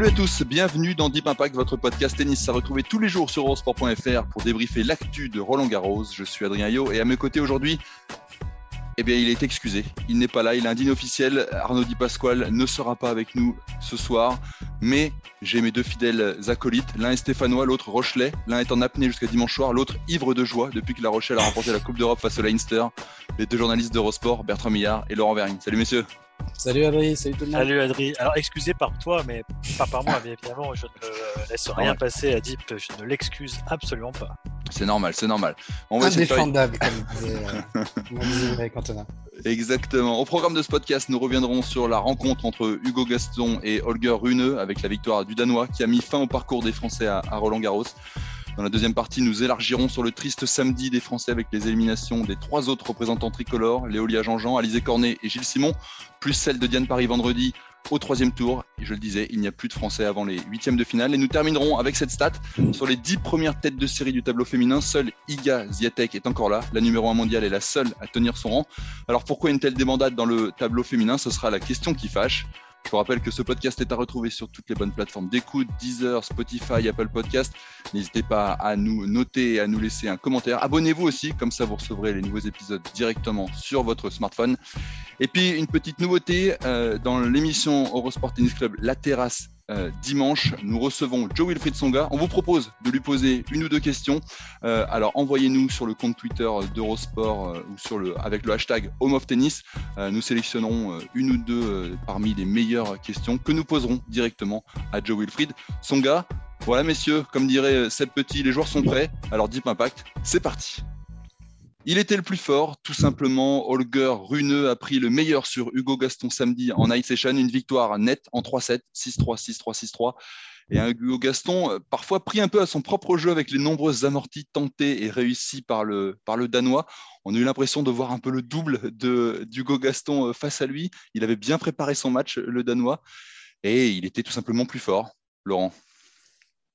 Salut à tous, bienvenue dans Deep Impact, votre podcast tennis à retrouver tous les jours sur eurosport.fr pour débriefer l'actu de Roland Garros. Je suis Adrien Yo et à mes côtés aujourd'hui, eh bien, il est excusé. Il n'est pas là, il est un digne officiel. Arnaud Di Pasquale ne sera pas avec nous ce soir. Mais j'ai mes deux fidèles acolytes. L'un est stéphanois, l'autre Rochelet. L'un est en apnée jusqu'à dimanche soir, l'autre ivre de joie depuis que La Rochelle a remporté la Coupe d'Europe face au Leinster. Les deux journalistes d'Eurosport, Bertrand Millard et Laurent Vergne. Salut messieurs. Salut Adri, salut tout le monde. Salut Adri. Alors excusez par toi, mais pas par moi, bien évidemment. Je ne laisse rien passer à Deep. Je ne l'excuse absolument pas. C'est normal, c'est normal. On va Indéfendable, comme disait, euh, Cantona. Exactement. Au programme de ce podcast, nous reviendrons sur la rencontre entre Hugo Gaston et Holger Rune avec la victoire du Danois qui a mis fin au parcours des Français à, à Roland Garros. Dans la deuxième partie, nous élargirons sur le triste samedi des Français avec les éliminations des trois autres représentants tricolores, Léolia Jean-Jean, Alizé Cornet et Gilles Simon, plus celle de Diane Paris vendredi au troisième tour. Et je le disais, il n'y a plus de Français avant les huitièmes de finale. Et nous terminerons avec cette stat. Sur les dix premières têtes de série du tableau féminin, seule Iga Ziatek est encore là. La numéro un mondiale est la seule à tenir son rang. Alors pourquoi une telle débandade dans le tableau féminin? Ce sera la question qui fâche. Je vous rappelle que ce podcast est à retrouver sur toutes les bonnes plateformes d'écoute, Deezer, Spotify, Apple Podcast. N'hésitez pas à nous noter et à nous laisser un commentaire. Abonnez-vous aussi, comme ça vous recevrez les nouveaux épisodes directement sur votre smartphone. Et puis une petite nouveauté euh, dans l'émission Eurosport Tennis Club La Terrasse euh, dimanche, nous recevons Joe Wilfried Songa. On vous propose de lui poser une ou deux questions. Euh, alors envoyez-nous sur le compte Twitter d'Eurosport euh, ou sur le, avec le hashtag Home of Tennis. nous sélectionnerons une ou deux parmi les meilleures questions que nous poserons directement à Joe Wilfried Songa. Voilà messieurs, comme dirait Seb Petit, les joueurs sont prêts. Alors Deep Impact, c'est parti. Il était le plus fort, tout simplement. Holger Runeux a pris le meilleur sur Hugo Gaston samedi en night session, une victoire nette en 3-7, 6-3, 6-3, 6-3. Et Hugo Gaston, euh, parfois pris un peu à son propre jeu avec les nombreuses amorties tentées et réussies par le, par le Danois. On a eu l'impression de voir un peu le double d'Hugo Gaston euh, face à lui. Il avait bien préparé son match, le Danois, et il était tout simplement plus fort. Laurent.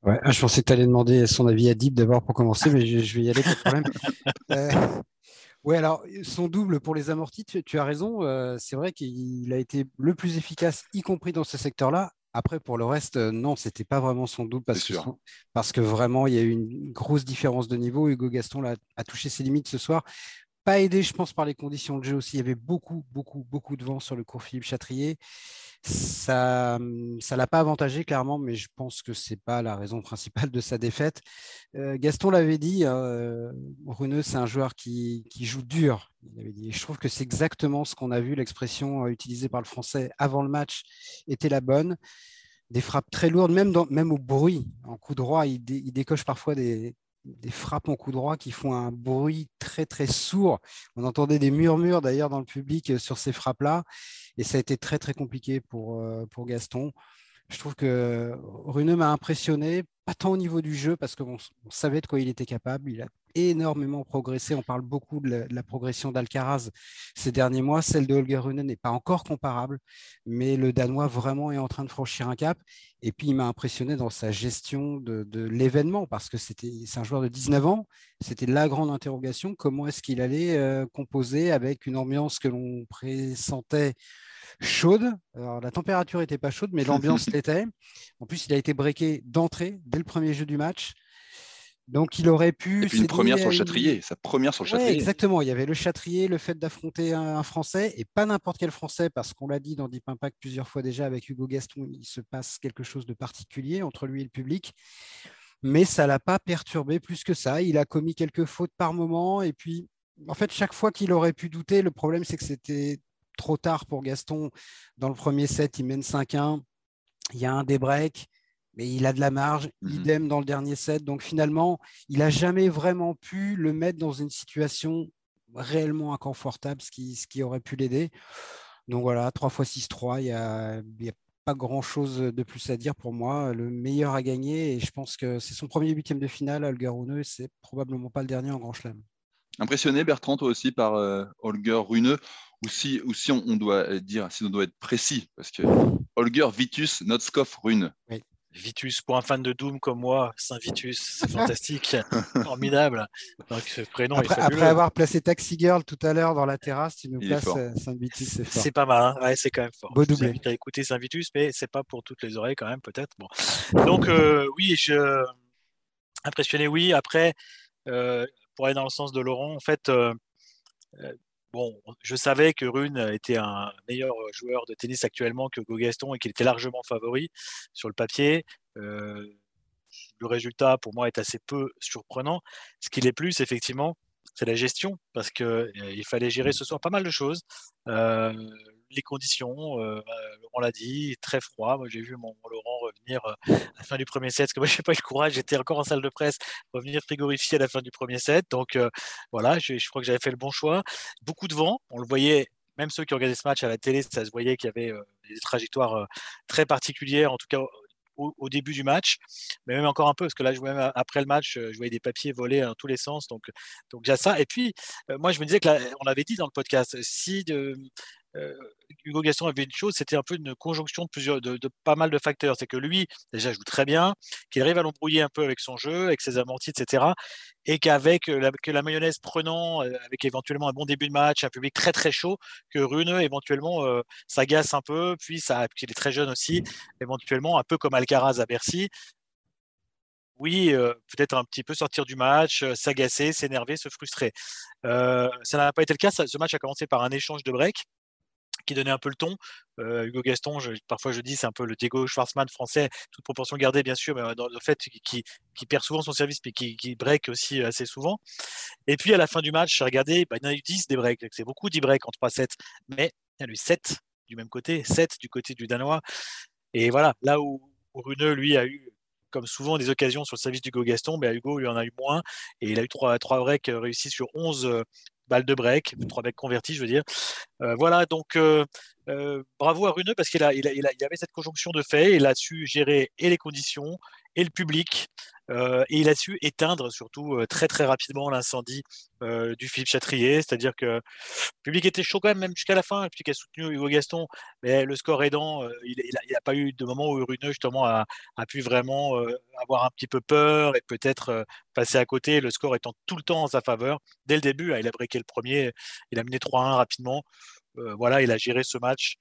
Ouais, ah, je pensais que tu allais demander son avis à Deep d'abord pour commencer, mais je, vais y aller, pas de problème. euh, oui, alors son double pour les amortis, tu, as raison. Euh, c'est vrai qu'il a été le plus efficace, y compris dans ce secteur-là. Après, pour le reste, euh, non, c'était pas vraiment son double parce que, parce que vraiment, il y a eu une grosse différence de niveau. Hugo Gaston a, a touché ses limites ce soir. Pas aidé, je pense, par les conditions de jeu aussi. Il y avait beaucoup, beaucoup, beaucoup de vent sur le cours Philippe Chatrier. Ça ne l'a pas avantagé clairement, mais je pense que ce n'est pas la raison principale de sa défaite. Euh, Gaston l'avait dit, euh, Runeux, c'est un joueur qui, joue dur. Il dit. je trouve que c'est exactement ce qu'on a vu, l'expression euh, utilisée par le français avant le match était la bonne. Des frappes très lourdes, même, dans, même au bruit. En coup droit, il, il décoche parfois des, des frappes en coup droit qui font un bruit très très sourd. On entendait des murmures d'ailleurs dans le public euh, sur ces frappes-là. Et ça a été très très compliqué pour, euh, pour Gaston. Je trouve que Runeux m'a impressionné, pas tant au niveau du jeu, parce qu'on savait de quoi il était capable. Il a énormément progressé. On parle beaucoup de la, progression d'Alcaraz ces derniers mois. Celle de Holger Rune n'est pas encore comparable, mais le Danois vraiment est en train de franchir un cap. Et puis, il m'a impressionné dans sa gestion de, l'événement, parce que c'est un joueur de 19 ans. C'était la grande interrogation. Comment est-ce qu'il allait euh, composer avec une ambiance que l'on pressentait chaude? Alors, la température n'était pas chaude, mais l'ambiance l'était. En plus, il a été breaké d'entrée dès le premier jeu du match. Donc, il aurait pu. Et puis une première sur le Châtrier, sa première sur le Châtrier. exactement. Il y avait le Châtrier, le fait d'affronter un, Français, et pas n'importe quel Français, parce qu'on l'a dit dans Deep Impact plusieurs fois déjà avec Hugo Gaston, il se passe quelque chose de particulier entre lui et le public. Mais ça ne l'a pas perturbé plus que ça. Il a commis quelques fautes par moment, et puis, en fait, chaque fois qu'il aurait pu douter, le problème, c'est que c'était trop tard pour Gaston. Dans le premier set, il mène 5-1. Il y a un débreak, mais il a de la marge. Mhm. Idem dans le dernier set. Donc finalement, il n'a jamais vraiment pu le mettre dans une situation réellement inconfortable, ce qui, ce qui aurait pu l'aider. Donc voilà, 3 x 6-3, il n'y a, y a pas grand-chose de plus à dire pour moi. Le meilleur a gagné et je pense que c'est son premier huitième de finale, Holger Rune, c'est probablement pas le dernier en Grand Chelem. Impressionné, Bertrand, toi aussi, par euh, Holger Rune, ou si, ou si on, doit dire, si on doit être précis, parce que Holger Vitus Notskov Rune. Oui. Vitus, pour un fan de Doom comme moi, Saint Vitus, c'est fantastique, formidable. Donc, ce prénom après, après avoir placé Taxi Girl tout à l'heure dans la terrasse, tu nous places euh, Saint Vitus, c'est fort. C'est pas mal, hein. ouais, c'est quand même fort. Beau doublé. Je écouter Saint Vitus, mais c'est pas pour toutes les oreilles quand même, peut-être. Bon. Donc euh, oui, je impressionné, oui. Après, euh, pour aller dans le sens de Laurent, en fait, je savais que Rune était un meilleur joueur de tennis actuellement que Gaston et qu'il était largement favori sur le papier. Euh, le résultat, pour moi, est assez peu surprenant. Ce qu'il est plus, effectivement, c'est la gestion, parce qu'il euh, fallait gérer ce soir pas mal de choses. Euh, les conditions, on l'a dit, très froid. Moi, j'ai vu mon, Laurent euh, à la fin du premier set, parce que moi, je n'ai pas eu le courage, j'étais encore en salle de presse, revenir frigorifié à la fin du premier set. Donc euh, voilà, je, crois que j'avais fait le bon choix. Beaucoup de vent, on le voyait. Même ceux qui regardaient ce match à la télé, ça se voyait qu'il y avait des trajectoires très particulières, en tout cas au, début du match, mais même encore un peu, parce que là, je même après le match, je voyais des papiers voler dans tous les sens, donc donc déjà ça. Et puis, moi, je me disais que on avait dit dans le podcast, si de, euh, Hugo Gaston avait une chose, c'était un peu une conjonction de plusieurs, de, pas mal de facteurs. C'est que lui, déjà, joue très bien, qu'il arrive à l'embrouiller un peu avec son jeu, avec ses amortis, etc. Et qu'avec euh, la, que la mayonnaise prenant, euh, avec éventuellement un bon début de match, un public très très chaud, que Rune éventuellement s'agace un peu, puis qu'il est très jeune aussi, éventuellement un peu comme Alcaraz à Bercy, oui, peut-être un petit peu sortir du match, s'agacer, s'énerver, se frustrer. ça n'a pas été le cas. ce match a commencé par un échange de break qui donnait un peu le ton. Euh, Hugo Gaston, parfois je dis, c'est un peu le Diego Schwartzmann français, toute proportion gardée bien sûr, mais euh, dans le fait qui, perd souvent son service, mais qui, break aussi assez souvent. Et puis à la fin du match, j'ai regardé, bah, il y en a eu 10 des breaks, c'est beaucoup 10 breaks en 3-7, mais il y en a eu 7 du même côté, 7 du côté du Danois. Et voilà, là où, Runeux, lui, a eu comme souvent des occasions sur le service d'Hugo Gaston, mais Hugo lui en a eu moins et il a eu 3, 3 breaks réussis sur 11 balle de break, trois mecs convertis, je veux dire. Euh, voilà, donc euh, euh, bravo à Runeux parce qu'il a, a, avait cette conjonction de faits il a su gérer et les conditions et le public. et il a su éteindre surtout très très rapidement l'incendie du Philippe Chatrier, c'est-à-dire que le public était chaud quand même, jusqu'à la fin, le public a soutenu Hugo Gaston, mais le score aidant, il n'a pas eu de moment où Runeux justement a, a pu vraiment avoir un petit peu peur et peut-être passer à côté, le score étant tout le temps en sa faveur. Dès le début, hein, il a breaké le premier, il a mené 3-1 rapidement. Voilà, il a géré ce match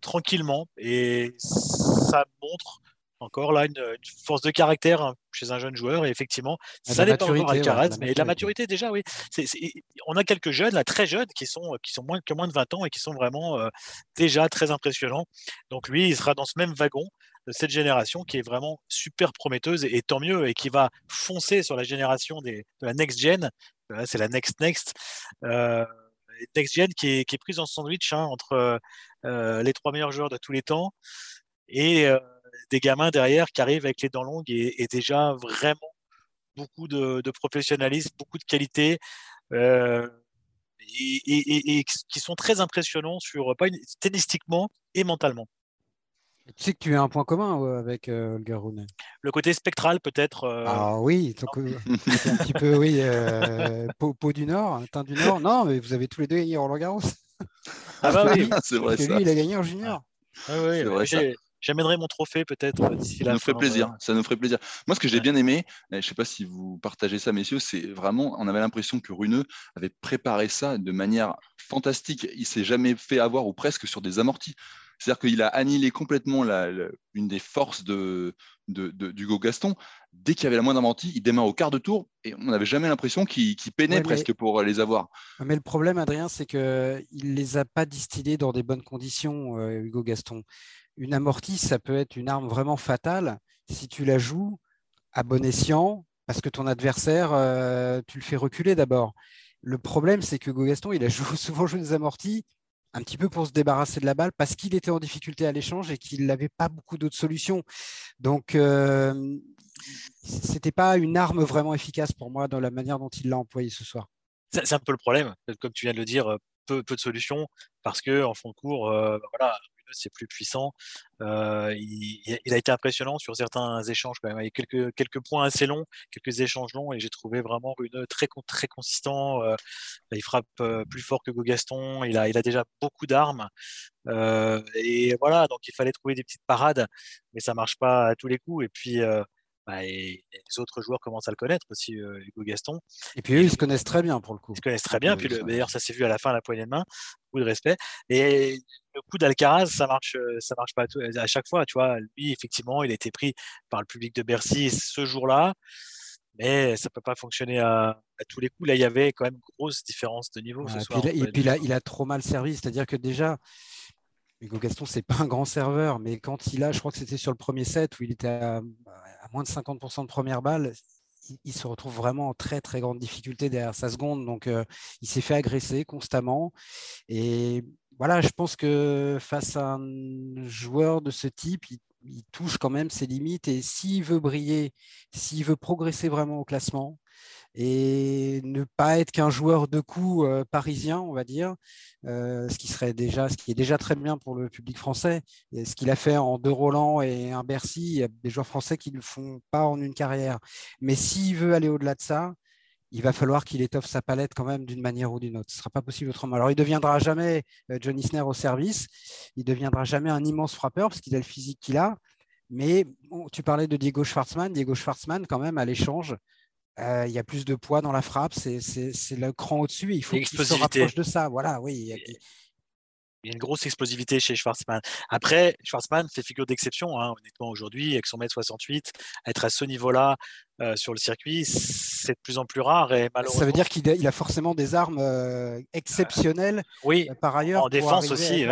tranquillement. Et ça montre encore là une, force de caractère hein, chez un jeune joueur. Et effectivement ça n'est pas encore Alcaraz mais la maturité. déjà oui. On a quelques jeunes là très jeunes qui sont qui sont moins que moins de 20 ans et qui sont vraiment déjà très impressionnants. Donc lui il sera dans ce même wagon de cette génération qui est vraiment super prometteuse et, tant mieux et qui va foncer sur la génération des, de la next gen. C'est la next next. Euh, next gen qui est, qui prise en sandwich hein, entre euh, les trois meilleurs joueurs de tous les temps et euh, des gamins derrière qui arrivent avec les dents longues et, déjà vraiment beaucoup de, professionnalisme, beaucoup de qualité. Euh, et, qui sont très impressionnants sur pas tennistiquement et mentalement. Tu sais que tu as un point commun avec euh, Olga Le côté spectral, peut-être. Euh, ah oui, un petit peu, oui, peau, du Nord, teint du Nord. Non, mais vous avez tous les deux gagné Roland Garros. Ah bah oui, c'est vrai ça. Lui, il a gagné en junior. Ah, oui, vrai, J'amènerai mon trophée peut-être euh, d'ici là. Ça nous ferait plaisir. Ça nous ferait plaisir. Moi, ce que j'ai bien aimé, je ne sais pas si vous partagez ça, messieurs, c'est vraiment, on avait l'impression que Runeux avait préparé ça de manière fantastique. Il s'est jamais fait avoir ou presque sur des amortis. C'est-à-dire qu'il a annihilé complètement la, une des forces de, d'Hugo Gaston. Dès qu'il y avait la moindre amorti, il démarre au quart de tour et on n'avait jamais l'impression qu'il, peinait presque pour les avoir. Mais le problème, Adrien, c'est qu'il ne les a pas distillés dans des bonnes conditions, euh, Hugo Gaston une amortie, ça peut être une arme vraiment fatale si tu la joues à bon escient, parce que ton adversaire, euh, tu le fais reculer d'abord. Le problème, c'est que Gaston, il a souvent joué des amortis un petit peu pour se débarrasser de la balle parce qu'il était en difficulté à l'échange et qu'il n'avait pas beaucoup d'autres solutions. Donc, euh, ce n'était pas une arme vraiment efficace pour moi dans la manière dont il l'a employé ce soir. c'est un peu le problème. Comme tu viens de le dire, peu, peu de solutions parce que en fond de cours, voilà, c'est plus puissant. Euh, il, a été impressionnant sur certains échanges quand même. Il y a quelques, quelques points assez longs, quelques échanges longs, et j'ai trouvé vraiment Runeux très, très consistant. Euh, il frappe euh, plus fort que Gogaston. Il a, il a déjà beaucoup d'armes. et voilà, donc il fallait trouver des petites parades, mais ça marche pas à tous les coups. Et puis bah, et, les autres joueurs commencent à le connaître aussi, Hugo Gaston. Et puis eux, ils se connaissent très bien pour le coup. Ils se connaissent très bien. Puis d'ailleurs, ça s'est vu à la fin à la poignée de main. Beaucoup de respect. Et le coup d'Alcaraz, ça marche, ça marche pas à, chaque fois. Tu vois, lui, effectivement, il a été pris par le public de Bercy ce jour-là. Mais ça peut pas fonctionner à, tous les coups. Là, il y avait quand même une grosse différence de niveau. ce soir, et puis, là, il a trop mal servi. C'est-à-dire que déjà, Hugo Gaston, c'est pas un grand serveur, mais quand il a, je crois que c'était sur le premier set où il était à, moins de 50% de première balle, il, se retrouve vraiment en très très grande difficulté derrière sa seconde. Donc, euh, il s'est fait agresser constamment. Et voilà, je pense que face à un joueur de ce type, il touche quand même ses limites. Et s'il veut briller, s'il veut progresser vraiment au classement, et ne pas être qu'un joueur de coups euh, parisien, on va dire, euh, ce qui serait déjà, est déjà très bien pour le public français. Ce qu'il a fait en deux Roland et un Bercy, il y a des joueurs français qui ne le font pas en une carrière. Mais s'il veut aller au-delà de ça, il va falloir qu'il étoffe sa palette quand même d'une manière ou d'une autre. Ce ne sera pas possible autrement. Alors, il ne deviendra jamais euh, Johnny Sner au service. Il ne deviendra jamais un immense frappeur parce qu'il a le physique qu'il a. Mais tu parlais de Diego Schwartzmann. Diego Schwartzmann, quand même, à l'échange, euh, il y a plus de poids dans la frappe, c'est le cran au-dessus. Il faut qu'il se rapproche de ça. Voilà, oui. Il y, a, une grosse explosivité chez Schwarzman. Après, Schwarzman fait figure d'exception, hein, honnêtement, aujourd'hui, avec son mètre 68, être à ce niveau-là euh, sur le circuit, c'est de plus en plus rare. Et Ça veut dire qu'il a, forcément des armes euh, exceptionnelles. oui, par ailleurs. En défense aussi. Et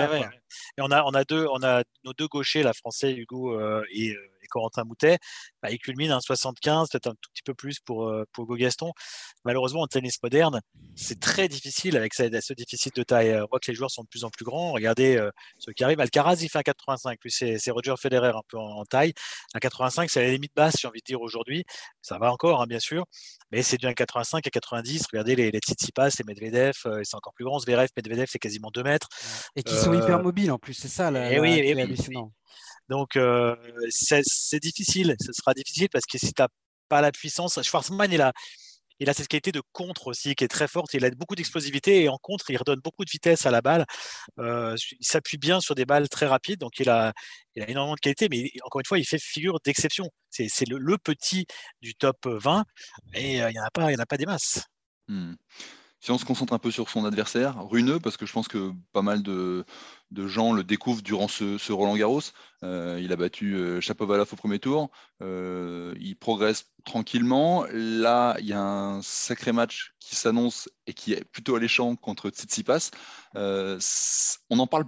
on a, on a deux, on a nos deux gauchers, la français Hugo et Corentin Moutet, bah, il culmine à 75, peut-être un tout petit peu plus pour, euh, pour Hugo Gaston. Malheureusement, en tennis moderne, c'est très difficile avec ce, déficit de taille. On voit que les joueurs sont de plus en plus grands. Regardez euh, ceux qui arrivent. Alcaraz, il fait un 85, puis c'est Roger Federer un peu en, taille. Un 85, c'est la limite basse, j'ai envie de dire aujourd'hui. Ça va encore, hein, bien sûr, mais c'est du 1,85 à 90. Regardez les, les Tsitsipas, les Medvedev, euh, c'est encore plus grand. Zverev, Medvedev, c'est quasiment 2 mètres. Et qui sont hyper mobiles en plus, c'est ça là, et oui, et oui, donc, euh, c'est difficile. Ce sera difficile parce que si tu n'as pas la puissance, Schwarzman, il a, il a cette qualité de contre aussi qui est très forte. Il a beaucoup d'explosivité et en contre, il redonne beaucoup de vitesse à la balle. Euh, il s'appuie bien sur des balles très rapides, donc il a, il a énormément de qualité. Mais encore une fois, il fait figure d'exception. C'est le, petit du top 20 et euh, il n'y en a pas, en a pas des masses. Mmh. Si on se concentre un peu sur son adversaire, Runeux, parce que je pense que pas mal de, gens le découvrent durant ce, Roland Garros. Euh, il a battu euh, Chapovalov au premier tour. Euh, il progresse tranquillement. Là, il y a un sacré match qui s'annonce et qui est plutôt alléchant contre Tsitsipas. on n'en parle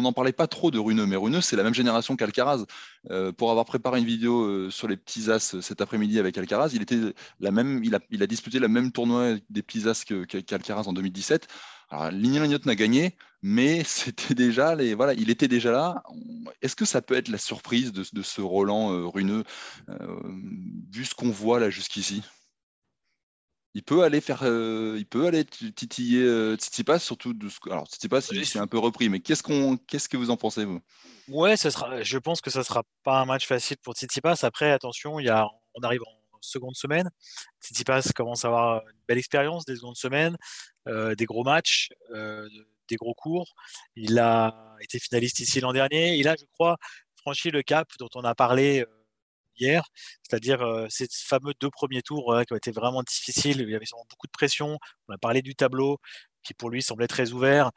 on n'en parlait pas trop de Runeux, mais Runeux, c'est la même génération qu'Alcaraz. Euh, pour avoir préparé une vidéo euh, sur les petits as euh, cet après-midi avec Alcaraz, il, était la même, il, a, disputé la même tournoi des petits as qu'Alcaraz en 2017. Alors, n'a gagné, mais c'était déjà les, voilà, il était déjà là. Est-ce que ça peut être la surprise de, de ce Roland Runeux, vu ce qu'on voit là jusqu'ici? Il peut aller faire, euh, il peut aller titiller euh, Tsitsipas, surtout de ce alors Tsitsipas, il s'est un peu repris, mais qu'est-ce qu'on, qu'est-ce que vous en pensez vous? Ouais, ça sera, je pense que ça sera pas un match facile pour Tsitsipas. Après, attention, il y a, on arrive en seconde semaine. Tsitsipas commence à avoir une belle expérience des secondes semaines, euh, des gros matchs, des gros cours. Il a été finaliste ici l'an dernier. Il a, je crois, franchi le cap dont on a parlé c'est-à-dire ces fameux deux premiers tours qui ont été vraiment difficiles. Il y avait beaucoup de pression. On a parlé du tableau qui pour lui semblait très ouvert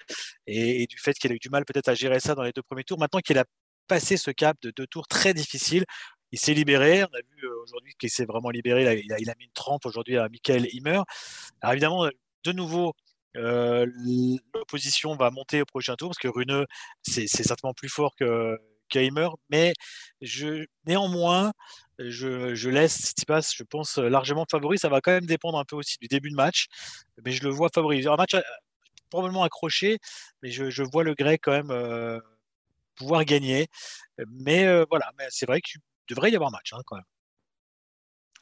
et, du fait qu'il a eu du mal peut-être à gérer ça dans les deux premiers tours. Maintenant qu'il a passé ce cap de deux tours très difficiles, il s'est libéré. On a vu aujourd'hui qu'il s'est vraiment libéré. Il a, mis une trempe aujourd'hui à Michael Himmer. Alors évidemment, de nouveau, l'opposition va monter au prochain tour parce que Runeux, c'est certainement plus fort que, mais je, néanmoins, je, je laisse passe, je pense, largement favori. Ça va quand même dépendre un peu aussi du début de match, mais je le vois favori. Un match euh, probablement accroché, mais je, vois le grec quand même euh, pouvoir gagner. Mais euh, voilà, mais c'est vrai qu'il devrait y avoir match hein, quand même.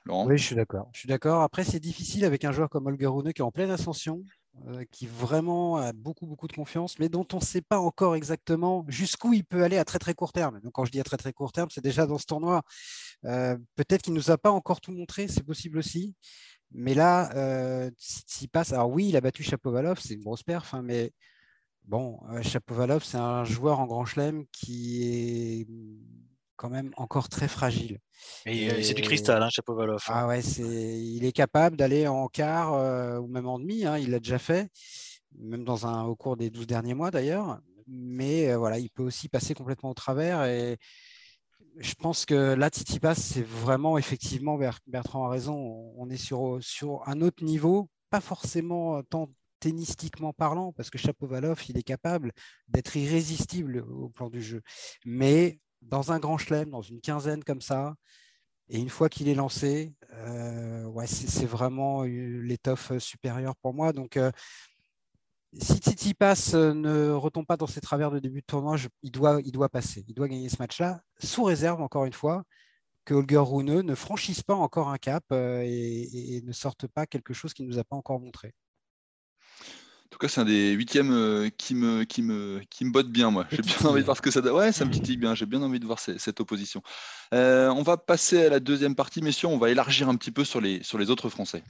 Laurent? Oui, je suis d'accord. Je suis d'accord. Après, c'est difficile avec un joueur comme Holger Rune qui est en pleine ascension, euh, qui vraiment a beaucoup, beaucoup de confiance, mais dont on ne sait pas encore exactement jusqu'où il peut aller à très, très court terme. Donc, quand je dis à très, très court terme, c'est déjà dans ce tournoi. Euh, peut-être qu'il ne nous a pas encore tout montré, c'est possible aussi. Mais là, euh, s'il passe, alors oui, il a battu Chapovalov, c'est une grosse perf, hein, mais bon, Chapovalov, c'est un joueur en grand chelem qui est quand même encore très fragile. Et, c'est du cristal, hein, Chapovalov. Hein. Ah ouais, c'est, il est capable d'aller en quart euh, ou même en demi. Hein, il l'a déjà fait, même dans un, au cours des 12 derniers mois d'ailleurs. Mais euh, voilà, il peut aussi passer complètement au travers. Et je pense que là, Tsitsipas, c'est vraiment effectivement, Bertrand a raison, on est sur, sur un autre niveau, pas forcément tant tennistiquement parlant, parce que Chapovalov, il est capable d'être irrésistible au plan du jeu. Mais dans un grand chelem, dans une quinzaine comme ça, et une fois qu'il est lancé, euh, c'est vraiment l'étoffe supérieure pour moi. Donc, euh, si Titi passe, euh, ne retombe pas dans ses travers de début de tournoi, il, doit, il doit passer. Il doit gagner ce match-là, sous réserve, encore une fois, que Holger Rune ne franchisse pas encore un cap et, ne sorte pas quelque chose qu'il ne nous a pas encore montré. En tout cas, c'est un des huitièmes euh, qui me, qui me, qui me botte bien, moi. J'ai bien envie de voir ce que ça donne. Ouais, ça me titille bien. J'ai bien envie de voir cette opposition. Euh, on va passer à la deuxième partie, messieurs. On va élargir un petit peu sur les, sur les autres Français.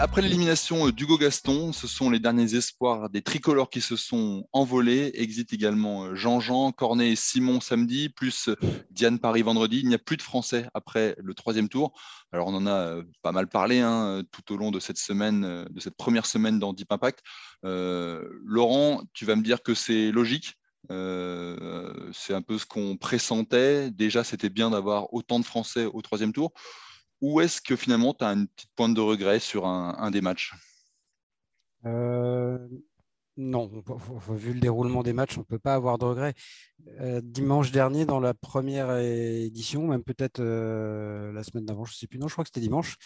Après l'élimination euh, d'Hugo Gaston, ce sont les derniers espoirs des tricolores qui se sont envolés. Exit également euh, Jean-Jean, Cornet et Simon samedi, plus euh, Diane Paris vendredi. Il n'y a plus de Français après le troisième tour. Alors on en a pas mal parlé hein, tout au long de cette semaine, de cette première semaine dans Deep Impact. Laurent, tu vas me dire que c'est logique. c'est un peu ce qu'on pressentait. Déjà, c'était bien d'avoir autant de Français au troisième tour. Ou est-ce que finalement tu as une petite pointe de regret sur un, des matchs? Euh, Non, vu le déroulement des matchs, on ne peut pas avoir de regret. Euh, dimanche dernier, dans la première édition, même peut-être euh, la semaine d'avant, je ne sais plus, non, je crois que c'était dimanche,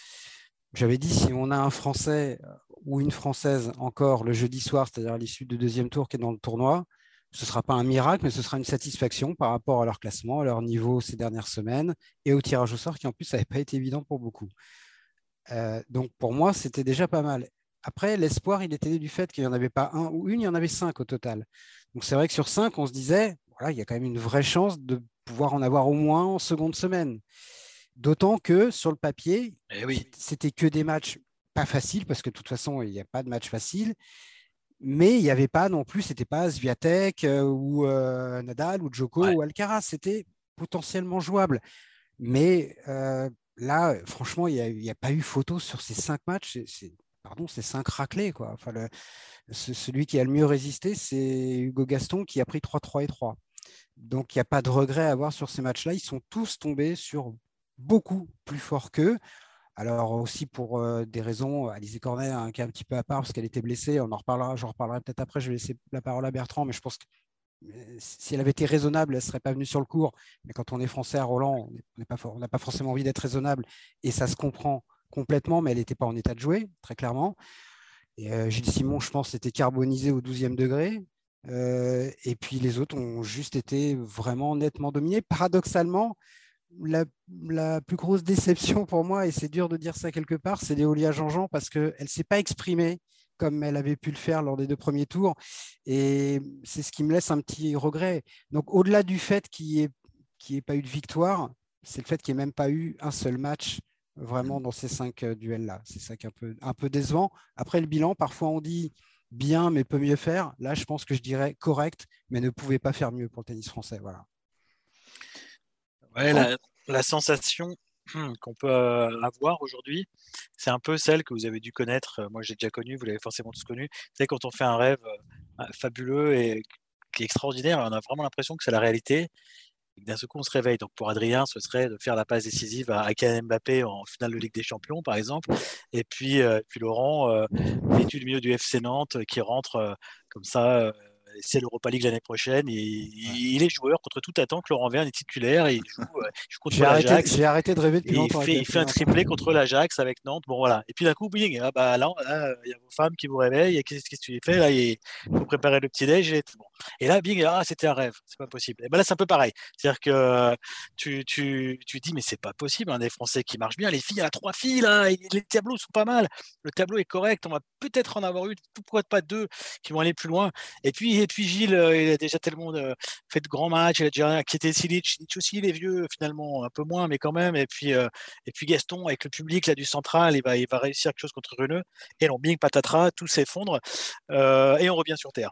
j'avais dit si on a un Français ou une Française encore le jeudi soir, c'est-à-dire à, l'issue du deuxième tour qui est dans le tournoi, ce ne sera pas un miracle, mais ce sera une satisfaction par rapport à leur classement, à leur niveau ces dernières semaines et au tirage au sort qui en plus n'avait pas été évident pour beaucoup. Euh, donc pour moi, c'était déjà pas mal. Après, l'espoir, il était du fait qu'il n'y en avait pas un ou une, il y en avait cinq au total. Donc c'est vrai que sur cinq, on se disait, voilà, il y a quand même une vraie chance de pouvoir en avoir au moins en seconde semaine. D'autant que sur le papier, eh oui. c'était que des matchs pas faciles, parce que de toute façon, il n'y a pas de match facile mais il n'y avait pas non plus, c'était pas Sviatek euh, ou euh, Nadal ou Djoko ou Alcaraz, c'était potentiellement jouable. Mais euh, là, franchement, il n'y a, pas eu photo sur ces cinq matchs. C'est, pardon, c'est cinq raclés. Quoi. Enfin, celui qui a le mieux résisté, c'est Hugo Gaston qui a pris 3-3 et 3. Donc, il n'y a pas de regret à avoir sur ces matchs-là. Ils sont tous tombés sur beaucoup plus fort qu'eux. Alors aussi pour des raisons, Alizé Cornet un cas un petit peu à part parce qu'elle était blessée. On en reparlera, j'en reparlerai peut-être après. Je vais laisser la parole à Bertrand, mais je pense que si elle avait été raisonnable, elle ne serait pas venue sur le cours. Mais quand on est français à Roland, on n'a pas, forcément envie d'être raisonnable et ça se comprend complètement, mais elle n'était pas en état de jouer, très clairement. Gilles Simon, je pense, était carbonisé au 12e degré. et puis les autres ont juste été vraiment nettement dominés. Paradoxalement, la, plus grosse déception pour moi, et c'est dur de dire ça quelque part, c'est Léolia Jean-Jean parce qu'elle ne s'est pas exprimée comme elle avait pu le faire lors des deux premiers tours. Et c'est ce qui me laisse un petit regret. Donc, au-delà du fait qu'il n'y ait, pas eu de victoire, c'est le fait qu'il n'y ait même pas eu un seul match vraiment dans ces cinq euh, duels-là. C'est ça qui est un peu, un peu décevant. Après le bilan, parfois on dit bien, mais peut mieux faire. Là, je pense que je dirais correct, mais ne pouvait pas faire mieux pour le tennis français. Voilà. Ouais, la, sensation qu'on peut euh, avoir aujourd'hui, c'est un peu celle que vous avez dû connaître. Euh, moi, j'ai déjà connu, vous l'avez forcément tous connu. C'est quand on fait un rêve euh, fabuleux et qui est extraordinaire, on a vraiment l'impression que c'est la réalité. D'un seul coup, on se réveille. Donc, pour Adrien, ce serait de faire la passe décisive à Kylian Mbappé en finale de Ligue des Champions, par exemple. Et puis, puis Laurent, euh, vêtu du milieu du FC Nantes, qui rentre comme ça c'est l'Europa League l'année prochaine. Et, il est joueur contre toute attente. Laurent Verne est titulaire et il joue, euh, contre l'Ajax. J'ai arrêté de rêver depuis longtemps. Il fait, il fait un triplé contre l'Ajax avec Nantes. Bon voilà. Et puis d'un coup, bing, ah, bah, là, il y a vos femmes qui vous réveillent. Qu'est-ce que tu fais là Il faut préparer le petit déj. Bon. Et là, bing, ah, c'était un rêve, c'est pas possible. Et ben là, c'est un peu pareil. C'est-à-dire que tu, tu, tu dis, mais c'est pas possible, un des Français qui marche bien. Les filles, il y a trois filles là, les tableaux sont pas mal. Le tableau est correct, on va peut-être en avoir eu, pourquoi pas deux qui vont aller plus loin. Et puis, et puis Gilles, euh, il a déjà tellement de, fait de grands matchs, il a déjà inquiété Silic, aussi, il est vieux finalement, un peu moins, mais quand même. Et puis, euh, et puis Gaston, avec le public là du central, il va, il va réussir quelque chose contre Runeux. Et non, bing, patatras, tout s'effondre. Euh, et on revient sur Terre.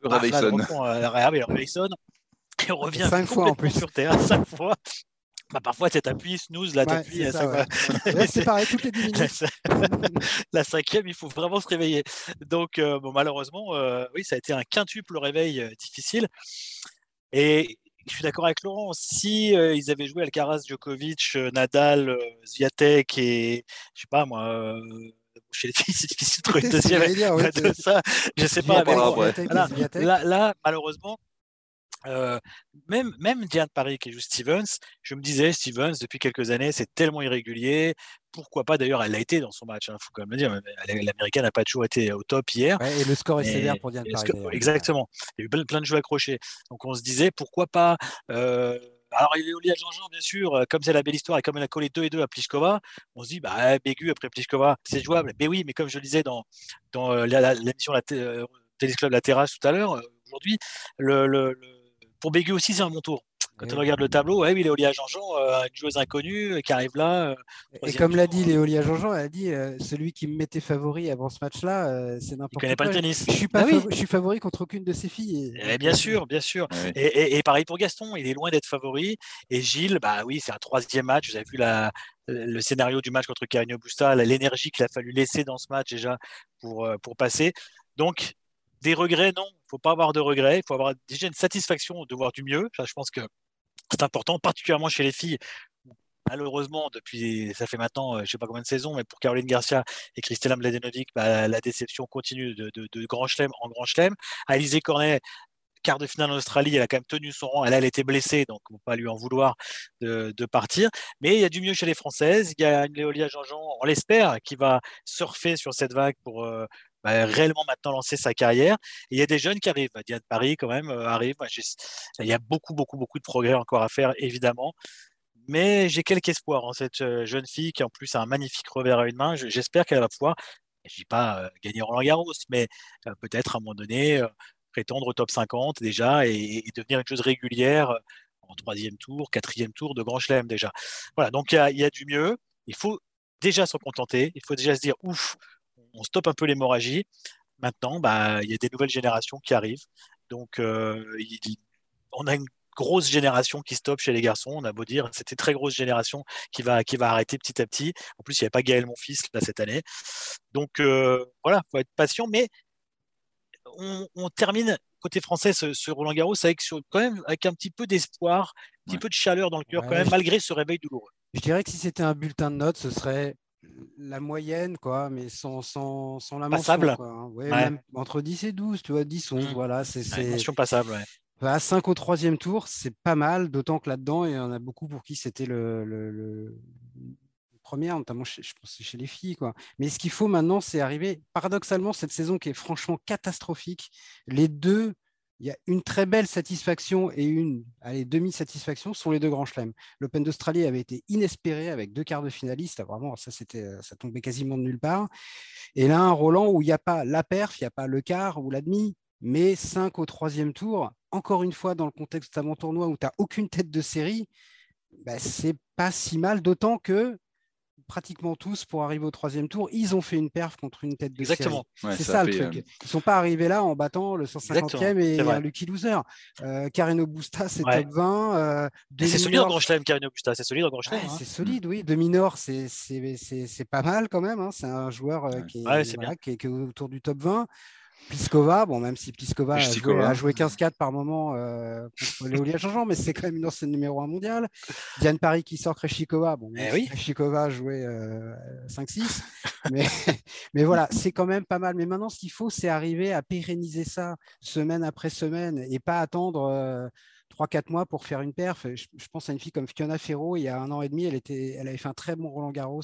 Le et on revient cinq fois en plus. sur Terre, cinq fois. Bah, parfois, tu appuies snooze, là, ouais. C'est pareil, toutes les 10 minutes. la cinquième, il faut vraiment se réveiller. Donc, euh, bon, malheureusement, euh, oui, ça a été un quintuple réveil euh, difficile. Et je suis d'accord avec Laurent. Si ils avaient joué Alcaraz, Djokovic, Nadal, Zviatek et je sais pas moi, chez les filles, c'est difficile de trouver une deuxième. Dire, ouais, de ça, je sais pas. Mais bon, là, là, là, malheureusement, euh, même, même Diane Paris qui joue Stevens, je me disais, Stevens, depuis quelques années, c'est tellement irrégulier. Pourquoi pas D'ailleurs, elle l'a été dans son match, il hein, faut quand même le dire. L'américaine n'a pas toujours été au top hier. et le score est sévère pour Diane Paris. exactement. Il y a eu plein, plein, de jeux accrochés. Donc on se disait, pourquoi pas euh, alors, il est à Jean-Jean, bien sûr, euh, comme c'est la belle histoire et comme elle a collé 2 et 2 à Pliskova, on se dit, bah, Bégu après Pliskova, c'est jouable. Mais oui, mais comme je le disais dans, dans l'émission la, la, Club La Terrasse tout à l'heure, aujourd'hui, pour Bégu aussi, c'est un bon tour. Quand on regarde le tableau, ouais, oui, Léolia Jean-Jean, euh, une joueuse inconnue euh, qui arrive là. Euh, et comme l'a dit Léolia Jean-Jean, elle a dit celui qui me mettait favori avant ce match-là, c'est n'importe quoi. Il connaît pas le tennis. Je suis, pas je suis favori contre aucune de ses filles. Et... bien sûr, bien sûr. Et, et, pareil pour Gaston, il est loin d'être favori. Et Gilles, bah oui, c'est un troisième match. Vous avez vu la, le scénario du match contre Carino Busta, l'énergie qu'il a fallu laisser dans ce match déjà pour, pour passer. Donc, des regrets, non. Il ne faut pas avoir de regrets. Il faut avoir déjà une satisfaction de voir du mieux. je pense que c'est important, particulièrement chez les filles. Malheureusement, depuis, ça fait maintenant, euh, je ne sais pas combien de saisons, mais pour Caroline Garcia et Christella Mladenovic, bah, la déception continue de, grand chelem en grand chelem. Alizé Cornet, quart de finale en Australie, elle a quand même tenu son rang. Elle, elle était blessée, donc on ne pas lui en vouloir de, partir. Mais il y a du mieux chez les Françaises. Il y a une Léolia Jean-Jean, on l'espère, qui va surfer sur cette vague pour, euh, bah, réellement maintenant lancer sa carrière. Et il y a des jeunes qui arrivent. Diane Paris, quand même, euh, arrive. il y a beaucoup, beaucoup, beaucoup de progrès encore à faire, évidemment. Mais j'ai quelques espoirs en cette euh, jeune fille qui, en plus, a un magnifique revers à une main. J'espère qu'elle va pouvoir, je ne dis pas euh, gagner Roland Garros, mais peut-être à un moment donné prétendre au top 50 déjà et, devenir une chose régulière en troisième tour, quatrième tour de Grand Chelem déjà. Voilà, donc il y a, du mieux. Il faut déjà se contenter. Il faut déjà se dire ouf, on stoppe un peu l'hémorragie. Maintenant, bah, il y a des nouvelles générations qui arrivent. Donc, euh, on a une grosse génération qui stoppe chez les garçons. On a beau dire, c'était une très grosse génération qui va, qui va arrêter petit à petit. En plus, il n'y avait pas Gaël, mon fils, là, cette année. Donc, euh, voilà, il faut être patient. Mais on, termine côté français ce, Roland Garros avec, quand même, avec un petit peu d'espoir, un petit peu de chaleur dans le cœur, quand même, malgré ce réveil douloureux. Je dirais que si c'était un bulletin de notes, ce serait la moyenne, quoi, mais sans, sans, sans la passable. Hein. Même entre 10 et 12, tu vois, 10, 11, mmh. voilà. C'est, c'est... passable, ouais. 5 au troisième tour, c'est pas mal, d'autant que là-dedans, il y en a beaucoup pour qui c'était le, le, première, notamment chez, je pense chez les filles. Quoi. Mais ce qu'il faut maintenant, c'est arriver, paradoxalement, cette saison qui est franchement catastrophique, les deux il y a une très belle satisfaction et une demi-satisfaction sont les deux grands chelems. L'Open d'Australie avait été inespéré avec deux quarts de finalistes. Ah, vraiment, euh, ça tombait quasiment de nulle part. Et là, un Roland où il n'y a pas la perf, il n'y a pas le quart ou la demi, mais cinq au troisième tour. Encore une fois, dans le contexte mon tournoi où tu n'as aucune tête de série, bah, c'est pas si mal, d'autant que pratiquement tous pour arriver au troisième tour. Ils ont fait une perf contre une tête de Exactement. c'est ça, le truc. Euh, Ils sont pas arrivés là en battant le 150e et un lucky loser. Euh, Carino Busta, c'est top 20. Euh, c'est solide en Grand Chelem, Carino Busta. C'est solide en Grand Chelem. Hein. C'est solide, oui. De minor, c'est pas mal quand même. Hein. C'est un joueur qui, est, qui, est, autour du top 20. Pliskova, bon, même si Pliskova a joué, 15-4 par moment euh, contre Léolia Jean-Jean, mais c'est quand même une ancienne numéro 1 mondiale. Diane Paris qui sort Kreshikova, bon, eh oui. Kreshikova a joué 5-6, mais, mais voilà, c'est quand même pas mal. Mais maintenant, ce qu'il faut, c'est arriver à pérenniser ça semaine après semaine et pas attendre. 3-4 euh, mois pour faire une perf. Je, pense à une fille comme Fiona Ferro, il y a un an et demi, elle, était, elle avait fait un très bon Roland Garros.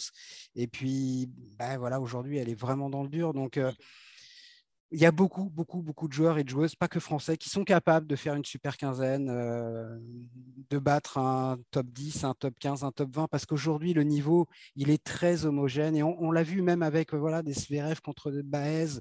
Et puis, ben voilà, aujourd'hui, elle est vraiment dans le dur. Donc, euh, il y a beaucoup, beaucoup, beaucoup de joueurs et de joueuses, pas que français, qui sont capables de faire une super quinzaine, euh, de battre un top 10, un top 15, un top 20, parce qu'aujourd'hui, le niveau, il est très homogène. Et on, l'a vu même avec voilà, des Zverev contre Baez.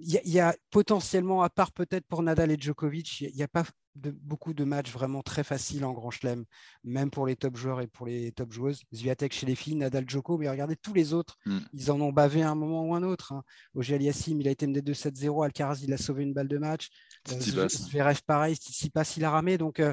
Il y, a potentiellement, à part peut-être pour Nadal et Djokovic, il n'y a, pas beaucoup de matchs vraiment très faciles en Grand Chelem, même pour les top joueurs et pour les top joueuses. Zviatek chez les filles, Nadal, Djoko, mais regardez tous les autres, mm. ils en ont bavé à un moment ou un autre. Hein. Yassim, il a été mené 2-7-0, Alcaraz, il a sauvé une balle de match. Euh, Zverev, pareil, passe, il a ramé. Donc, euh,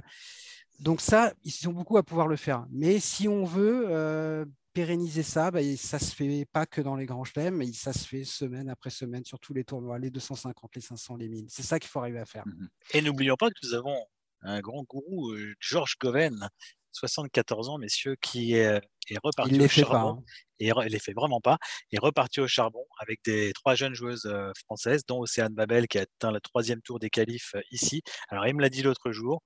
donc ça, ils ont beaucoup à pouvoir le faire. Mais si on veut euh, pérenniser ça, bah, ça se fait pas que dans les grands chelems, mais ça se fait semaine après semaine sur tous les tournois, les 250, les 500, les 1000. C'est ça qu'il faut arriver à faire. Mhm. Et n'oublions pas que nous avons un grand gourou, euh, Georges Goven, 74 ans, messieurs, qui est, reparti au charbon. Hein. Et il les fait vraiment pas. est reparti au charbon avec des trois jeunes joueuses euh, françaises, dont Océane Babel qui a atteint le troisième tour des qualifs euh, ici. Alors il me l'a dit l'autre jour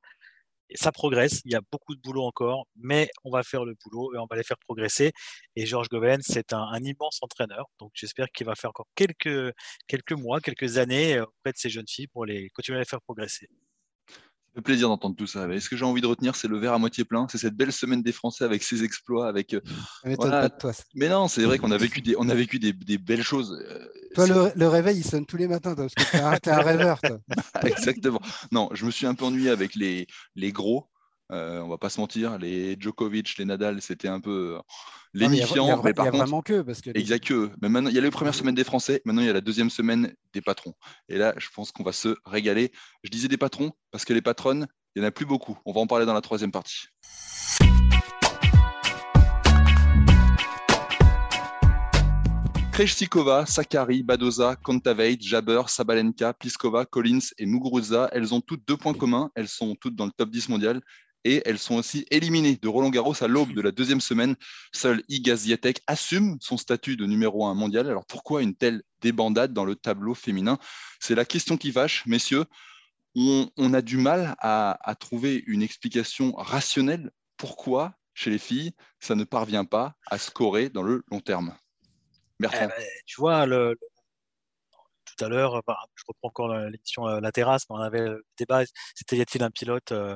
ça progresse, il y a beaucoup de boulot encore, mais on va faire le boulot et on va les faire progresser. Et Georges Goven, c'est un, immense entraîneur, donc j'espère qu'il va faire encore quelques, quelques mois, quelques années euh, auprès de ces jeunes filles pour les continuer à les faire progresser fait plaisir d'entendre tout ça. Et ce que j'ai envie de retenir, c'est le verre à moitié plein. C'est cette belle semaine des Français avec ses exploits. Avec, euh, Mais non, c'est vrai qu'on a vécu des, on a vécu des, belles choses. Euh, toi, le, réveil, il sonne tous les matins, parce que t'es un, un rêveur. Toi. Exactement. Non, je me suis un peu ennuyé avec les, les gros. Euh, on va pas se mentir, les Djokovic, les Nadal, c'était un peu euh, lénifiant. Il y a, vraiment que parce que exact que. Mais maintenant, il y a les premières semaines des Français. Maintenant, il y a la deuxième semaine des patrons. Et là, je pense qu'on va se régaler. Je disais des patrons parce que les patronnes, il y en a plus beaucoup. On va en parler dans la troisième partie. Krejcikova, Sakari, Badoza, Kontaveit, Jabber, Sabalenka, Pliskova, Collins et Muguruza, elles ont toutes deux points communs. Elles sont toutes dans le top 10 mondial et elles sont aussi éliminées de Roland Garros à l'aube de la deuxième semaine. Seul Iga Swiatek assume son statut de numéro un mondial. Alors pourquoi une telle débandade dans le tableau féminin? C'est la question qui vache, messieurs. On, a du mal à, trouver une explication rationnelle pourquoi chez les filles ça ne parvient pas à scorer dans le long terme? Bertrand. Eh ben, tu vois, tout à l'heure, bah, je reprends encore l'émission euh, La Terrasse, mais on avait le débat, c'était y a-t-il un pilote euh,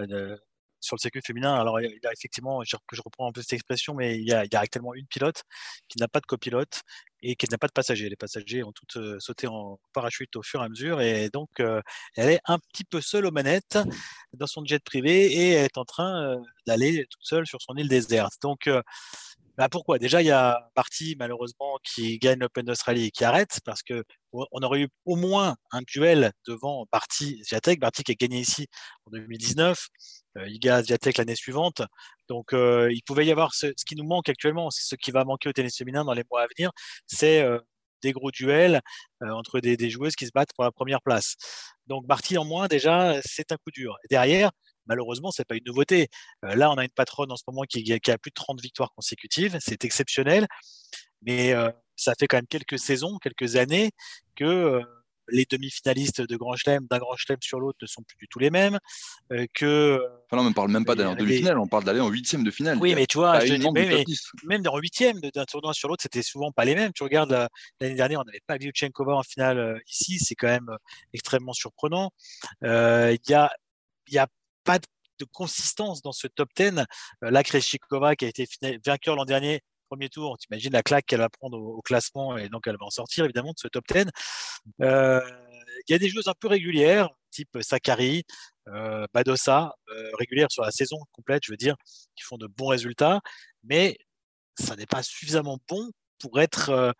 euh, sur le circuit féminin. Alors, il y a effectivement, je, je reprends un peu cette expression, mais il y a, il y a actuellement une pilote qui n'a pas de copilote et qui n'a pas de passagers. Les passagers ont toutes euh, sauté en parachute au fur et à mesure et donc euh, elle est un petit peu seule aux manettes dans son jet privé et elle est en train d'aller toute seule sur son île déserte. Donc, bah pourquoi? Déjà, il y a Barty, malheureusement, qui gagne l'Open d'Australie et qui arrête parce que on aurait eu au moins un duel devant Barty Ziatek. Barty qui a gagné ici en 2019, euh, Iga Ziatek l'année suivante. Donc, euh, il pouvait y avoir ce, qui nous manque actuellement, ce qui va manquer au tennis féminin dans les mois à venir, c'est euh, des gros duels euh, entre des, des, joueuses qui se battent pour la première place. Donc, Barty en moins, déjà, c'est un coup dur. Derrière, malheureusement, c'est pas une nouveauté. Euh, là, on a une patronne en ce moment qui, qui, a plus de 30 victoires consécutives. C'est exceptionnel. Mais euh, ça fait quand même quelques saisons, quelques années que euh, les demi-finalistes de Grand Chelem, d'un Grand Chelem sur l'autre, ne sont plus du tout les mêmes. que, enfin, on ne parle même pas d'aller en demi-finale, on parle d'aller en huitième de finale. Oui, mais tu vois, je dis, mais, même dans huitième d'un tournoi sur l'autre, c'était souvent pas les mêmes. Tu regardes l'année dernière, on n'avait pas Vyuchenkova en finale ici, c'est quand même extrêmement surprenant. Il y a, y a pas de consistance dans ce top 10. Euh, Kreshikova, qui a été vainqueur l'an dernier, premier tour, tu imagines la claque qu'elle va prendre au, classement et donc elle va en sortir évidemment de ce top 10. Euh, il y a des joueuses un peu régulières, type Sakari, euh, Badosa, régulières sur la saison complète, je veux dire, qui font de bons résultats, mais ça n'est pas suffisamment bon pour être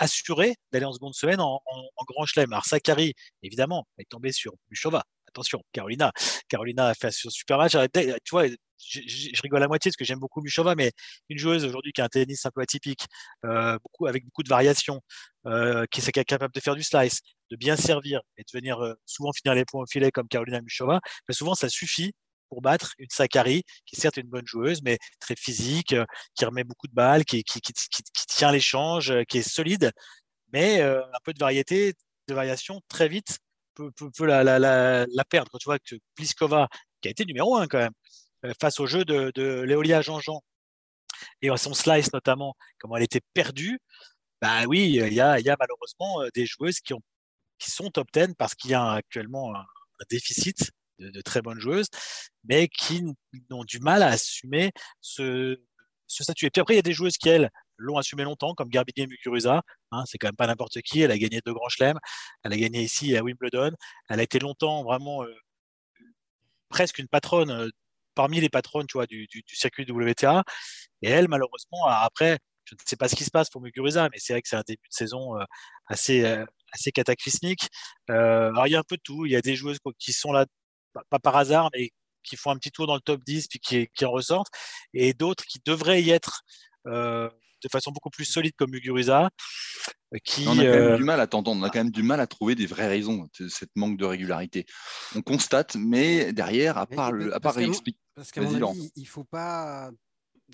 assuré d'aller en seconde semaine en, grand chelem. Alors Sakari, évidemment, est tombé sur Buchova, attention, Carolina. Carolina a fait un super match. Tu vois, je, rigole à moitié parce que j'aime beaucoup Muchova, mais une joueuse aujourd'hui qui a un tennis un peu atypique, euh, beaucoup, avec beaucoup de variations, euh, qui est capable de faire du slice, de bien servir et de venir euh, souvent finir les points au filet comme Carolina Muchova, mais souvent ça suffit pour battre une Sakari, qui est certes une bonne joueuse, mais très physique, qui remet beaucoup de balles, qui tient l'échange, qui est solide, mais un peu de variété, de variation très vite peut, la, la, la, perdre. Quand tu vois que Pliskova, qui a été numéro un quand même, euh, face au jeu de, de Léolia Jean-Jean, et à son slice notamment, comment elle était perdue, bah oui, il y a, y a malheureusement euh, des joueuses qui ont qui sont top 10 parce qu'il y a actuellement un, déficit de, très bonnes joueuses, mais qui ont du mal à assumer ce, ce statut. Et puis après, il y a des joueuses qui, elles, l'ont assumé longtemps, comme Garbinier Muguruza. Hein, c'est quand même pas n'importe qui. Elle a gagné deux grands chelems. Elle a gagné ici à Wimbledon. Elle a été longtemps vraiment euh, presque une patronne euh, parmi les patronnes tu vois, du, circuit WTA. Et elle, malheureusement, après, je ne sais pas ce qui se passe pour Muguruza, mais c'est vrai que c'est un début de saison euh, assez, assez cataclysmique. alors, il y a un peu de tout. Il y a des joueuses qui sont là, pas par hasard, mais qui font un petit tour dans le top 10 puis qui en ressortent, et d'autres qui devraient y être de façon beaucoup plus solide comme Muguruza. Qui, on a quand même euh, du mal à t'entendre, on a quand même du mal à trouver des vraies raisons de cette manque de régularité. On constate, mais derrière, à part, le, à part réexpliquer. Parce qu'à mon avis, il faut pas.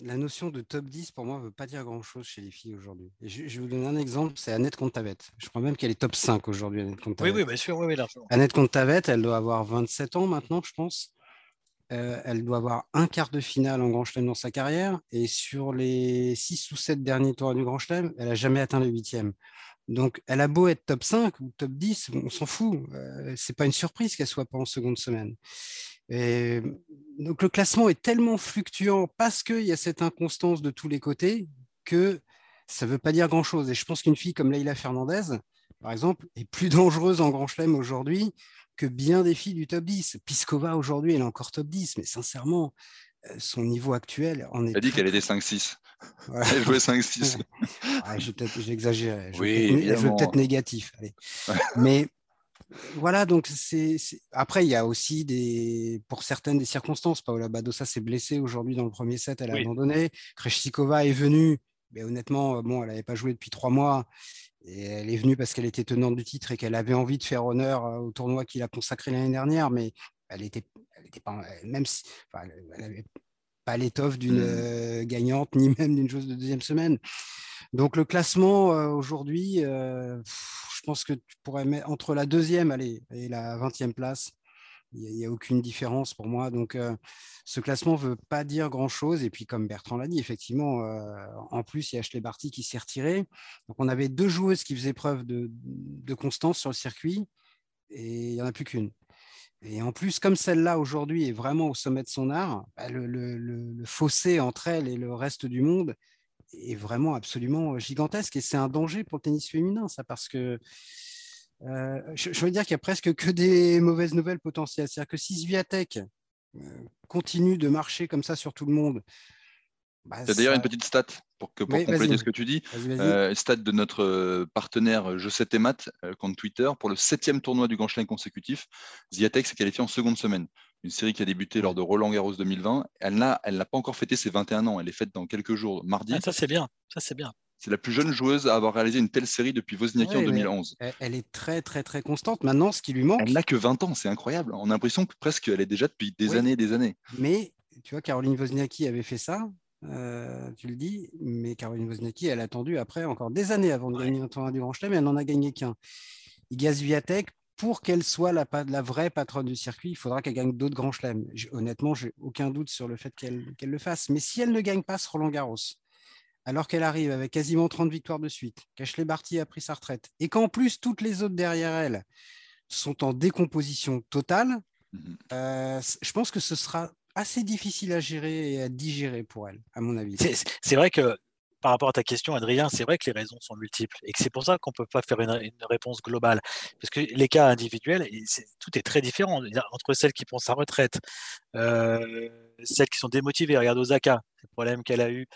La notion de top 10, pour moi, ne veut pas dire grand-chose chez les filles aujourd'hui. Je, vais vous donner un exemple, c'est Annette Contavette. Je crois même qu'elle est top 5 aujourd'hui, Annette Oui, oui, bien sûr, oui, oui, Annette Contavette, elle doit avoir 27 ans maintenant, je pense. Euh, elle doit avoir un quart de finale en Grand Chelem dans sa carrière. Et sur les 6 ou 7 derniers tours du Grand Chelem, elle n'a jamais atteint le huitième. Donc, elle a beau être top 5 ou top 10, on s'en fout. Euh, c'est pas une surprise qu'elle soit pas en seconde semaine. Donc, le classement est tellement fluctuant parce qu'il y a cette inconstance de tous les côtés que ça ne veut pas dire grand-chose. Et je pense qu'une fille comme Leila Fernandez, par exemple, est plus dangereuse en Grand Chelem aujourd'hui que bien des filles du top 10. Piskova, aujourd'hui, elle est encore top 10, mais sincèrement, euh, son niveau actuel en est. Elle dit qu'elle était 5-6. Elle jouait 5-6. J'ai exagéré. Je oui, peut peut-être négatif. mais voilà, donc c'est. Après, il y a aussi des, pour certaines des circonstances. Paola Badosa s'est blessée aujourd'hui dans le premier set, elle a abandonné. Kreshikova est venue, mais honnêtement, bon, elle n'avait pas joué depuis trois mois. Et elle est venue parce qu'elle était tenante du titre et qu'elle avait envie de faire honneur euh, au tournoi qu'il a consacré l'année dernière, mais elle était, elle était pas, même si, elle n'avait pas l'étoffe d'une mmh. euh, gagnante ni même d'une chose de deuxième semaine. Donc le classement euh, aujourd'hui, je pense que tu pourrais mettre entre la deuxième allez, et la vingtième place, il n'y a, aucune différence pour moi. Donc, euh, ce classement ne veut pas dire grand-chose. Et puis, comme Bertrand l'a dit, effectivement, euh, en plus, il y a Ashley Barty qui s'est retiré. Donc, on avait deux joueuses qui faisaient preuve de, constance sur le circuit et il n'y en a plus qu'une. Et en plus, comme celle-là aujourd'hui est vraiment au sommet de son art, bah, le, fossé entre elle et le reste du monde est vraiment absolument gigantesque. Et c'est un danger pour le tennis féminin, ça, parce que euh, je, veux dire qu'il n'y a presque que des mauvaises nouvelles potentielles. C'est-à-dire que si Sviatek euh, continue de marcher comme ça sur tout le monde. Bah, c'est d'ailleurs une petite stat pour, que, pour compléter ce que tu dis. Euh, stat de notre partenaire Je sais tes maths, compte Twitter, pour le septième tournoi du Grand Chelem consécutif, Sviatek s'est qualifié en seconde semaine. Une série qui a débuté lors de Roland Garros 2020. Elle n'a elle pas encore fêté ses 21 ans. Elle est faite dans quelques jours, mardi. Ah, ça, c'est bien. Ça, c'est bien. C'est la plus jeune joueuse à avoir réalisé une telle série depuis Wozniacki en 2011. Elle, est très, très, très constante. Maintenant, ce qui lui manque. Elle n'a que 20 ans, c'est incroyable. On a l'impression que presque elle est déjà depuis des années et des années. Mais, tu vois, Caroline Wozniacki avait fait ça, euh, tu le dis, mais Caroline Wozniacki, elle a attendu après encore des années avant de gagner un tournoi du Grand Chelem, mais elle n'en a gagné qu'un. Iga Swiatek, pour qu'elle soit la, la, vraie patronne du circuit, il faudra qu'elle gagne d'autres grands chelems. Honnêtement, j'ai aucun doute sur le fait qu'elle le fasse. Mais si elle ne gagne pas ce Roland Garros, alors qu'elle arrive avec quasiment 30 victoires de suite, qu'Ashley Barty a pris sa retraite, et qu'en plus toutes les autres derrière elle sont en décomposition totale, mhm. euh, je pense que ce sera assez difficile à gérer et à digérer pour elle, à mon avis. C'est vrai que par rapport à ta question, Adrien, c'est vrai que les raisons sont multiples et que c'est pour ça qu'on ne peut pas faire une, réponse globale. Parce que les cas individuels, tout est très différent entre celles qui prennent sa retraite, euh, celles qui sont démotivées. Regarde Osaka, le problème qu'elle a eu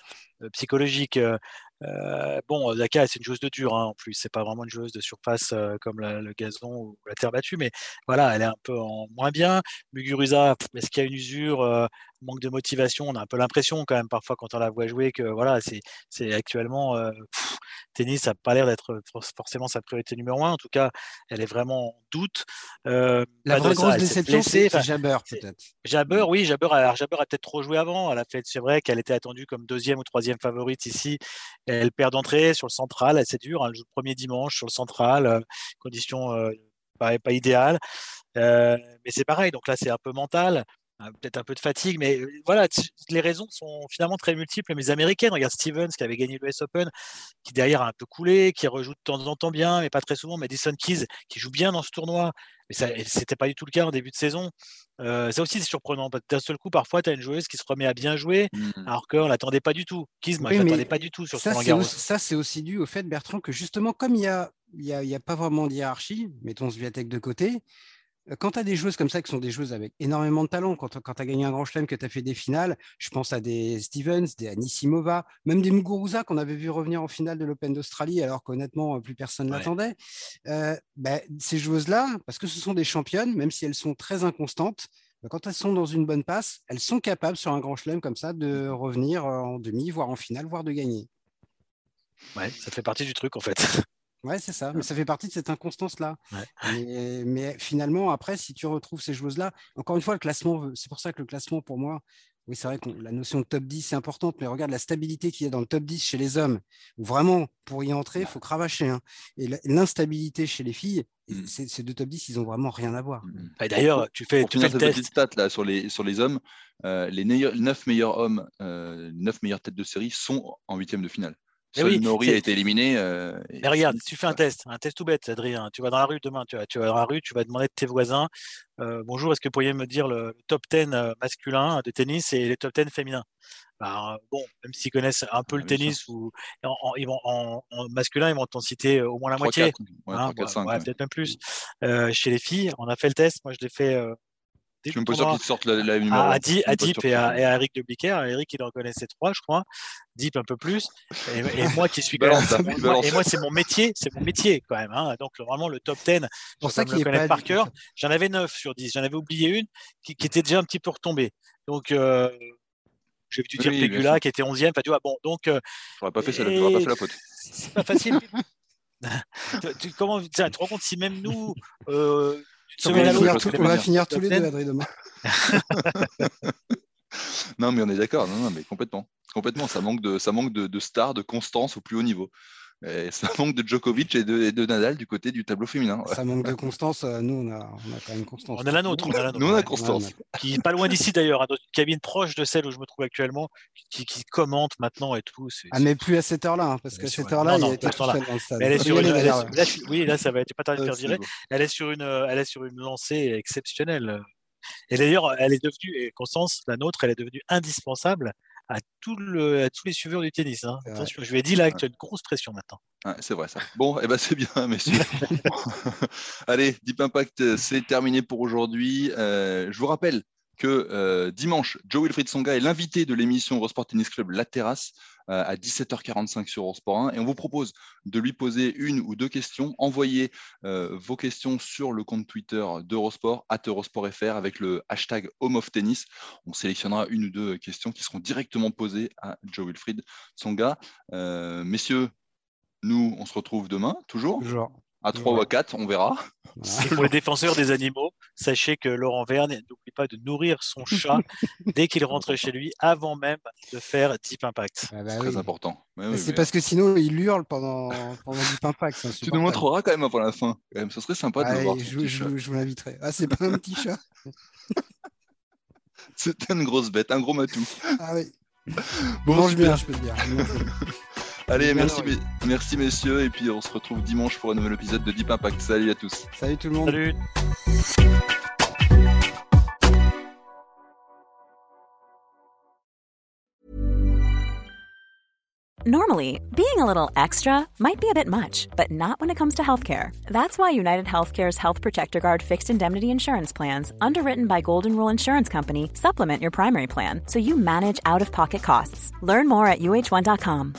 euh, psychologique. Euh, euh, bon, Zaka, c'est une joueuse de dur hein, en plus. C'est pas vraiment une joueuse de surface comme le gazon ou la terre battue, mais voilà, elle est un peu en moins bien. Muguruza, est-ce qu'il y a une usure, manque de motivation? On a un peu l'impression quand même parfois quand on la voit jouer que voilà, c'est actuellement tennis, ça n'a pas l'air d'être forcément sa priorité numéro un. En tout cas, elle est vraiment en doute. la vraie grosse déception, c'est Jabber peut-être. Jabber, oui, Jabber, a, Jabber a peut-être trop joué avant. Elle a fait, c'est vrai qu'elle était attendue comme deuxième ou troisième favorite ici. Elle perd d'entrée sur le central, c'est dur. Hein, le premier dimanche sur le central, euh, conditions euh, pas, idéales. Euh, mais c'est pareil, donc là c'est un peu mental. peut-être un peu de fatigue, mais voilà, les raisons sont finalement très multiples. Mais les américaines, regarde Stevens qui avait gagné l'US Open, qui derrière a un peu coulé, qui rejoue de temps en temps bien, mais pas très souvent. Madison Keys qui joue bien dans ce tournoi, mais ça c'était pas du tout le cas en début de saison. ça aussi c'est surprenant. D'un seul coup, parfois, tu as une joueuse qui se remet à bien jouer, mmh. alors qu'on l'attendait pas du tout. Keys, moi, je l'attendais pas du tout sur ça, Roland Ça, c'est aussi dû au fait, Bertrand, que justement, comme il y a, y, a, y a pas vraiment de hiérarchie, mettons Sviatek de côté, quand tu as des joueuses comme ça qui sont des joueuses avec énormément de talent, quand, tu as gagné un grand chelem, que tu as fait des finales, je pense à des Stevens, des Anisimova, même des Muguruza qu'on avait vu revenir en finale de l'Open d'Australie alors qu'honnêtement plus personne ne l'attendait. Ben, ces joueuses-là, parce que ce sont des championnes, même si elles sont très inconstantes, ben, quand elles sont dans une bonne passe, elles sont capables sur un grand chelem comme ça de revenir en demi, voire en finale, voire de gagner. Ouais, ça fait partie du truc en fait. Ouais, c'est ça. Mais ça fait partie de cette inconstance-là. Mais, finalement, après, si tu retrouves ces joueuses-là, encore une fois, le classement, c'est pour ça que le classement, pour moi, oui, c'est vrai que la notion de top 10 c'est importante, mais regarde la stabilité qu'il y a dans le top 10 chez les hommes, où vraiment, pour y entrer, il faut cravacher. Hein. Et l'instabilité chez les filles, mmh. ces deux top 10, ils n'ont vraiment rien à voir. Mmh. Et d'ailleurs, tu fais, tu fais le test. stat là, sur, les, sur les hommes, euh, les 9 meilleurs hommes, euh, 9 meilleures têtes de série sont en huitième de finale. Seul oui, Nori a été éliminé. Euh, mais regarde, tu fais un test, un test tout bête, Adrien. Tu vas dans la rue demain, tu vas, tu vas dans la rue, tu vas demander de tes voisins euh, Bonjour, est-ce que vous pourriez me dire le top 10 euh, masculin de tennis et les top 10 féminins? Ben, Bon, même s'ils connaissent un peu ah, le tennis, ou en, masculin, ils vont t'en citer au moins la moitié. Hein, peut-être même plus. chez les filles, on a fait le test. Moi, je l'ai fait je suis même pas sûr qu'ils sortent la, la numéro. À, à, Deep et à, et à, Eric de Blicker. Eric, il en connaissait trois, je crois. Deep un peu plus. Et, moi qui suis quand même. et moi, c'est mon métier, c'est mon métier quand même. Hein. Donc, vraiment, le top 10, pour ça qu'il connaît par cœur. J'en avais 9 sur 10. J'en avais oublié une qui, qui, était déjà un petit peu retombée. Donc, euh, j'ai vu dire oui, Pegula qui était 11e. Enfin, tu vois, bon, donc. Euh, j'aurais pas fait ça, pas fait la faute. C'est pas facile. tu, comment, tu te rends compte si même nous, euh, on va, finir, tous les deux, Adrien, demain. non, mais on est d'accord. Non, non, mais complètement. Complètement. Ça manque de, ça manque de, de stars, de constance au plus haut niveau. Et ça manque de Djokovic et de, Nadal du côté du tableau féminin. Ça manque de constance. Euh, nous, on a, on a quand même constance. On a la nôtre. On a la Nous, on a constance. Qui est pas loin d'ici d'ailleurs, dans une cabine proche de celle où je me trouve actuellement, qui, commente maintenant et tout. Ah, mais plus à cette heure-là, hein, parce qu'à cette heure-là, il était tout seul dans le stade. Elle est sur une, là, oui, là, ça va être pas tard de faire virer. Elle est sur une, elle est sur une lancée exceptionnelle. Et d'ailleurs, elle est devenue, et Constance, la nôtre, elle est devenue indispensable à, tout le, à tous les suiveurs du tennis. Hein. je lui ai dit là que tu as une grosse pression maintenant. c'est vrai ça. Bon, et eh ben, c'est bien, messieurs. Allez, Deep Impact, euh, c'est terminé pour aujourd'hui. Euh, je vous rappelle que euh, dimanche, Joe Wilfried Songa est l'invité de l'émission Eurosport Tennis Club La Terrasse euh, à 17h45 sur Eurosport 1 et on vous propose de lui poser une ou deux questions. Envoyez euh, vos questions sur le compte Twitter d'Eurosport, at EurosportFR avec le hashtag Home of Tennis. On sélectionnera une ou deux questions qui seront directement posées à Joe Wilfried Songa. messieurs, nous, on se retrouve demain, toujours. Toujours à 3 ou à 4, on verra. Et pour les défenseurs des animaux, sachez que Laurent Verne n'oublie pas de nourrir son chat dès qu'il rentre chez lui, avant même de faire Deep Impact. Ah bah très important. c'est parce que sinon, il hurle pendant, pendant Deep Impact. Tu nous montreras quand même avant la fin. Quand même. Ce serait sympa de le voir. Je, je, je vous l'inviterai. Ah, c'est pas un petit chat C'est une grosse bête, un gros matou. Ah oui. Bon, mange bien, je peux te dire. Allez, merci, merci messieurs, et puis on se retrouve dimanche pour un nouvel épisode de Deep Impact. Salut à tous. Salut tout le monde. Salut. Normally, being a little extra might be a bit much, but not when it comes to healthcare. That's why United Healthcare's Health Protector Guard fixed indemnity insurance plans, underwritten by Golden Rule Insurance Company, supplement your primary plan so you manage out of pocket costs. Learn more at uh1.com.